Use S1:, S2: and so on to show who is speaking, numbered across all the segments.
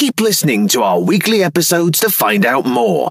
S1: Keep listening to our weekly episodes to find out more.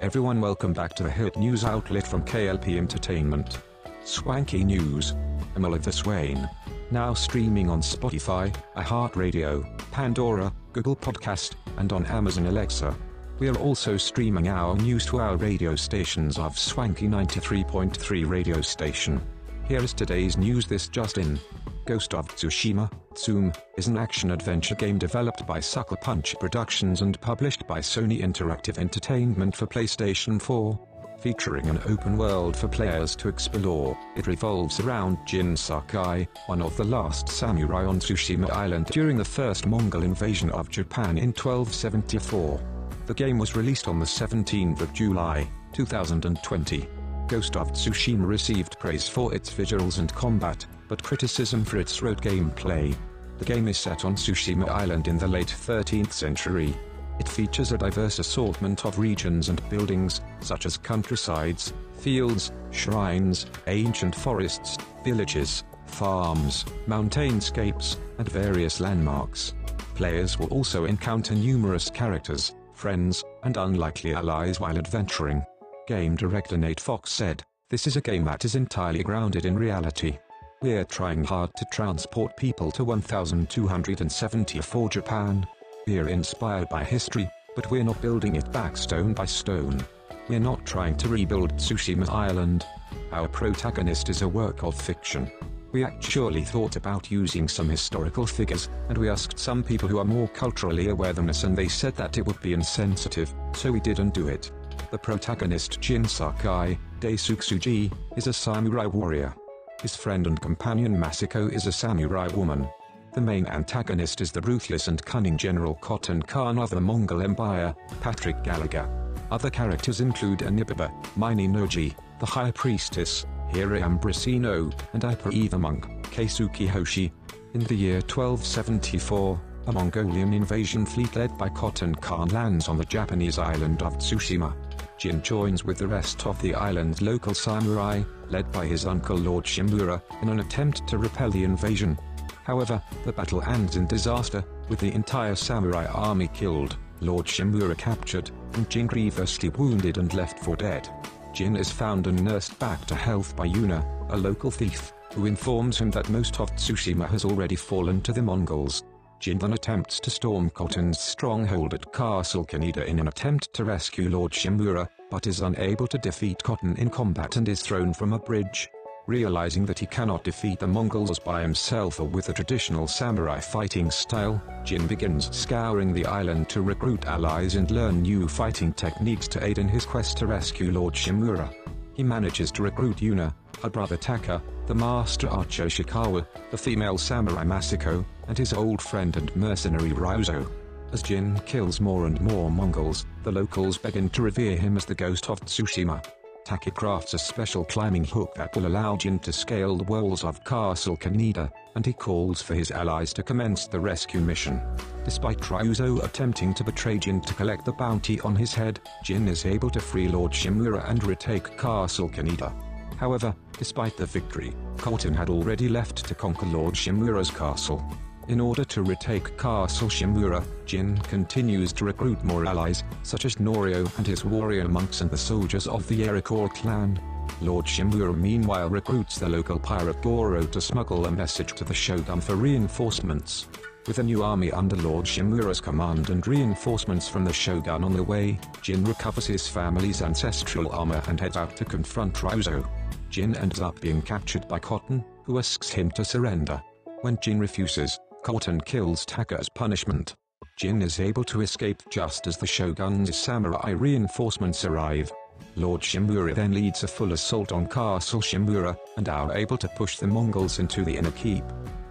S2: Everyone, welcome back to the hit news outlet from KLP Entertainment. Swanky News. I'm Oliver Swain. Now streaming on Spotify, iHeartRadio, Pandora, Google Podcast, and on Amazon Alexa. We are also streaming our news to our radio stations of Swanky 93.3 radio station. Here is today's news this just in. Ghost of Tsushima, Tsume, is an action-adventure game developed by Sucker Punch Productions and published by Sony Interactive Entertainment for PlayStation 4. Featuring an open world for players to explore, it revolves around Jin Sakai, one of the last samurai on Tsushima Island during the first Mongol invasion of Japan in 1274. The game was released on the 17th of July, 2020. Ghost of Tsushima received praise for its visuals and combat, but criticism for its road gameplay. The game is set on Tsushima Island in the late 13th century. It features a diverse assortment of regions and buildings, such as countrysides, fields, shrines, ancient forests, villages, farms, mountainscapes, and various landmarks. Players will also encounter numerous characters, friends, and unlikely allies while adventuring. Game director Nate Fox said, This is a game that is entirely grounded in reality. We're trying hard to transport people to 1274 Japan. We're inspired by history, but we're not building it back stone by stone. We're not trying to rebuild Tsushima Island. Our protagonist is a work of fiction. We actually thought about using some historical figures, and we asked some people who are more culturally aware than us and they said that it would be insensitive, so we didn't do it. The protagonist Jin Sakai, Daisuke Tsuji, is a samurai warrior. His friend and companion Masako is a samurai woman. The main antagonist is the ruthless and cunning General Khotun Khan of the Mongol Empire, Patrick Gallagher. Other characters include Anibiba, Mine Noji, the High Priestess, Hira Ambrosino, and Ipa the monk, Keisuke Hoshi. In the year 1274, a Mongolian invasion fleet led by Khotun Khan lands on the Japanese island of Tsushima. Jin joins with the rest of the island's local samurai, led by his uncle Lord Shimura, in an attempt to repel the invasion. However, the battle ends in disaster, with the entire samurai army killed, Lord Shimura captured, and Jin grievously wounded and left for dead. Jin is found and nursed back to health by Yuna, a local thief, who informs him that most of Tsushima has already fallen to the Mongols. Jin then attempts to storm Khotun's stronghold at Castle Kaneda in an attempt to rescue Lord Shimura, but is unable to defeat Khotun in combat and is thrown from a bridge. Realizing that he cannot defeat the Mongols by himself or with a traditional samurai fighting style, Jin begins scouring the island to recruit allies and learn new fighting techniques to aid in his quest to rescue Lord Shimura. He manages to recruit Yuna, her brother Taka, the master archer Ishikawa, the female samurai Masako, and his old friend and mercenary Ryuzo. As Jin kills more and more Mongols, the locals begin to revere him as the ghost of Tsushima. Taka crafts a special climbing hook that will allow Jin to scale the walls of Castle Kaneda, and he calls for his allies to commence the rescue mission. Despite Ryuzo attempting to betray Jin to collect the bounty on his head, Jin is able to free Lord Shimura and retake Castle Kaneda. However, despite the victory, Khotun had already left to conquer Lord Shimura's castle. In order to retake Castle Shimura, Jin continues to recruit more allies, such as Norio and his warrior monks and the soldiers of the Erikor clan. Lord Shimura meanwhile recruits the local pirate Goro to smuggle a message to the Shogun for reinforcements. With a new army under Lord Shimura's command and reinforcements from the Shogun on the way, Jin recovers his family's ancestral armor and heads out to confront Ryuzo. Jin ends up being captured by Khotun, who asks him to surrender. When Jin refuses, Khotun kills Taka as punishment. Jin is able to escape just as the Shogun's samurai reinforcements arrive. Lord Shimura then leads a full assault on Castle Shimura, and are able to push the Mongols into the inner keep.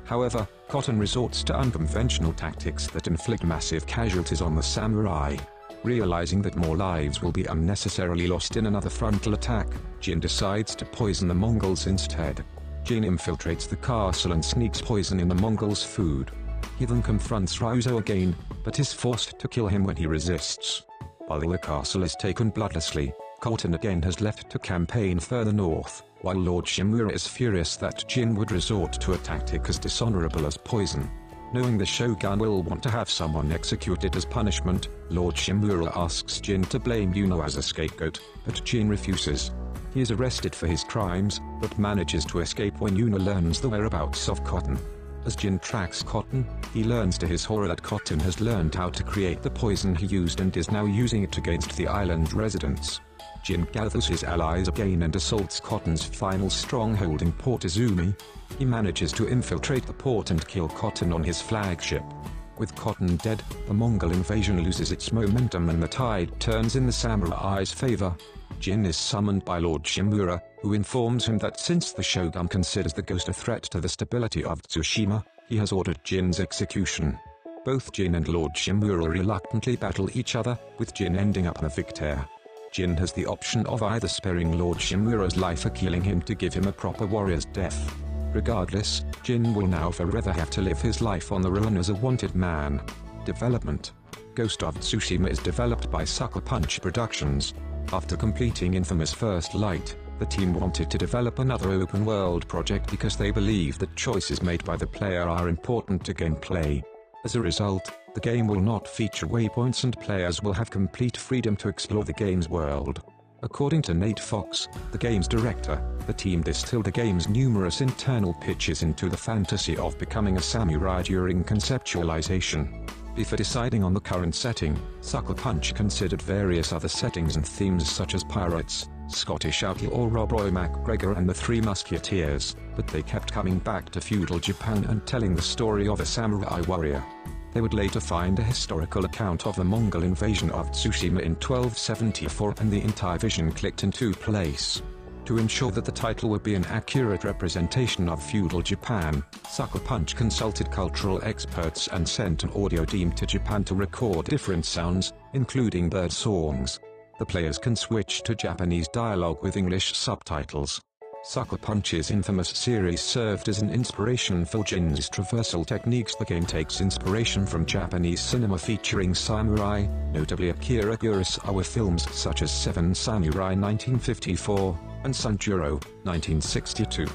S2: However, Khotun resorts to unconventional tactics that inflict massive casualties on the samurai. Realizing that more lives will be unnecessarily lost in another frontal attack, Jin decides to poison the Mongols instead. Jin infiltrates the castle and sneaks poison in the Mongols' food. He then confronts Ryuzo again, but is forced to kill him when he resists. While the castle is taken bloodlessly, Khotun again has left to campaign further north, while Lord Shimura is furious that Jin would resort to a tactic as dishonorable as poison. Knowing the Shogun will want to have someone executed as punishment, Lord Shimura asks Jin to blame Yuna as a scapegoat, but Jin refuses. He is arrested for his crimes, but manages to escape when Yuna learns the whereabouts of Khotun. As Jin tracks Khotun, he learns to his horror that Khotun has learned how to create the poison he used and is now using it against the island residents. Jin gathers his allies again and assaults Khotun's final stronghold in Port Izumi. He manages to infiltrate the port and kill Khotun on his flagship. With Khotun dead, the Mongol invasion loses its momentum and the tide turns in the samurai's favor. Jin is summoned by Lord Shimura, who informs him that since the Shogun considers the ghost a threat to the stability of Tsushima, he has ordered Jin's execution. Both Jin and Lord Shimura reluctantly battle each other, with Jin ending up the victor. Jin has the option of either sparing Lord Shimura's life or killing him to give him a proper warrior's death. Regardless, Jin will now forever have to live his life on the run as a wanted man. Development Ghost of Tsushima is developed by Sucker Punch Productions, after completing Infamous First Light, the team wanted to develop another open-world project because they believe that choices made by the player are important to gameplay. As a result, the game will not feature waypoints and players will have complete freedom to explore the game's world. According to Nate Fox, the game's director, the team distilled the game's numerous internal pitches into the fantasy of becoming a samurai during conceptualization. Before deciding on the current setting, Sucker Punch considered various other settings and themes such as pirates, Scottish outlaw Rob Roy MacGregor and the Three Musketeers, but they kept coming back to feudal Japan and telling the story of a samurai warrior. They would later find a historical account of the Mongol invasion of Tsushima in 1274 and the entire vision clicked into place. To ensure that the title would be an accurate representation of feudal Japan, Sucker Punch consulted cultural experts and sent an audio team to Japan to record different sounds, including bird songs. The players can switch to Japanese dialogue with English subtitles. Sucker Punch's infamous series served as an inspiration for Jin's traversal techniques. The game takes inspiration from Japanese cinema featuring samurai, notably Akira Kurosawa films such as Seven Samurai 1954, and Sanjuro, 1962.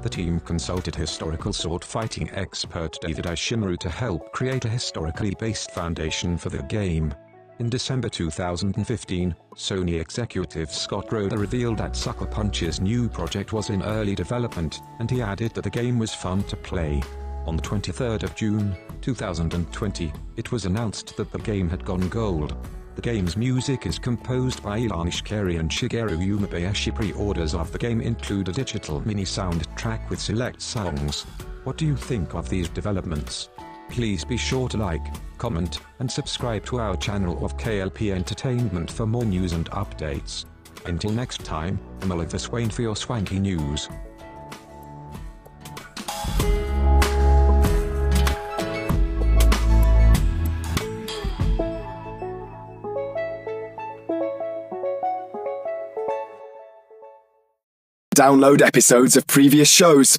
S2: The team consulted historical sword fighting expert David Ishimaru to help create a historically based foundation for the game. In December 2015, Sony executive Scott Rohde revealed that Sucker Punch's new project was in early development, and he added that the game was fun to play. On the 23rd of June, 2020, it was announced that the game had gone gold. The game's music is composed by Ilan Eshkeri and Shigeru Umebayashi. Pre-orders of the game include a digital mini soundtrack with select songs. What do you think of these developments? Please be sure to like, comment, and subscribe to our channel of KLP Entertainment for more news and updates. Until next time, I'm Oliver Swain for your swanky news.
S1: Download episodes of previous shows.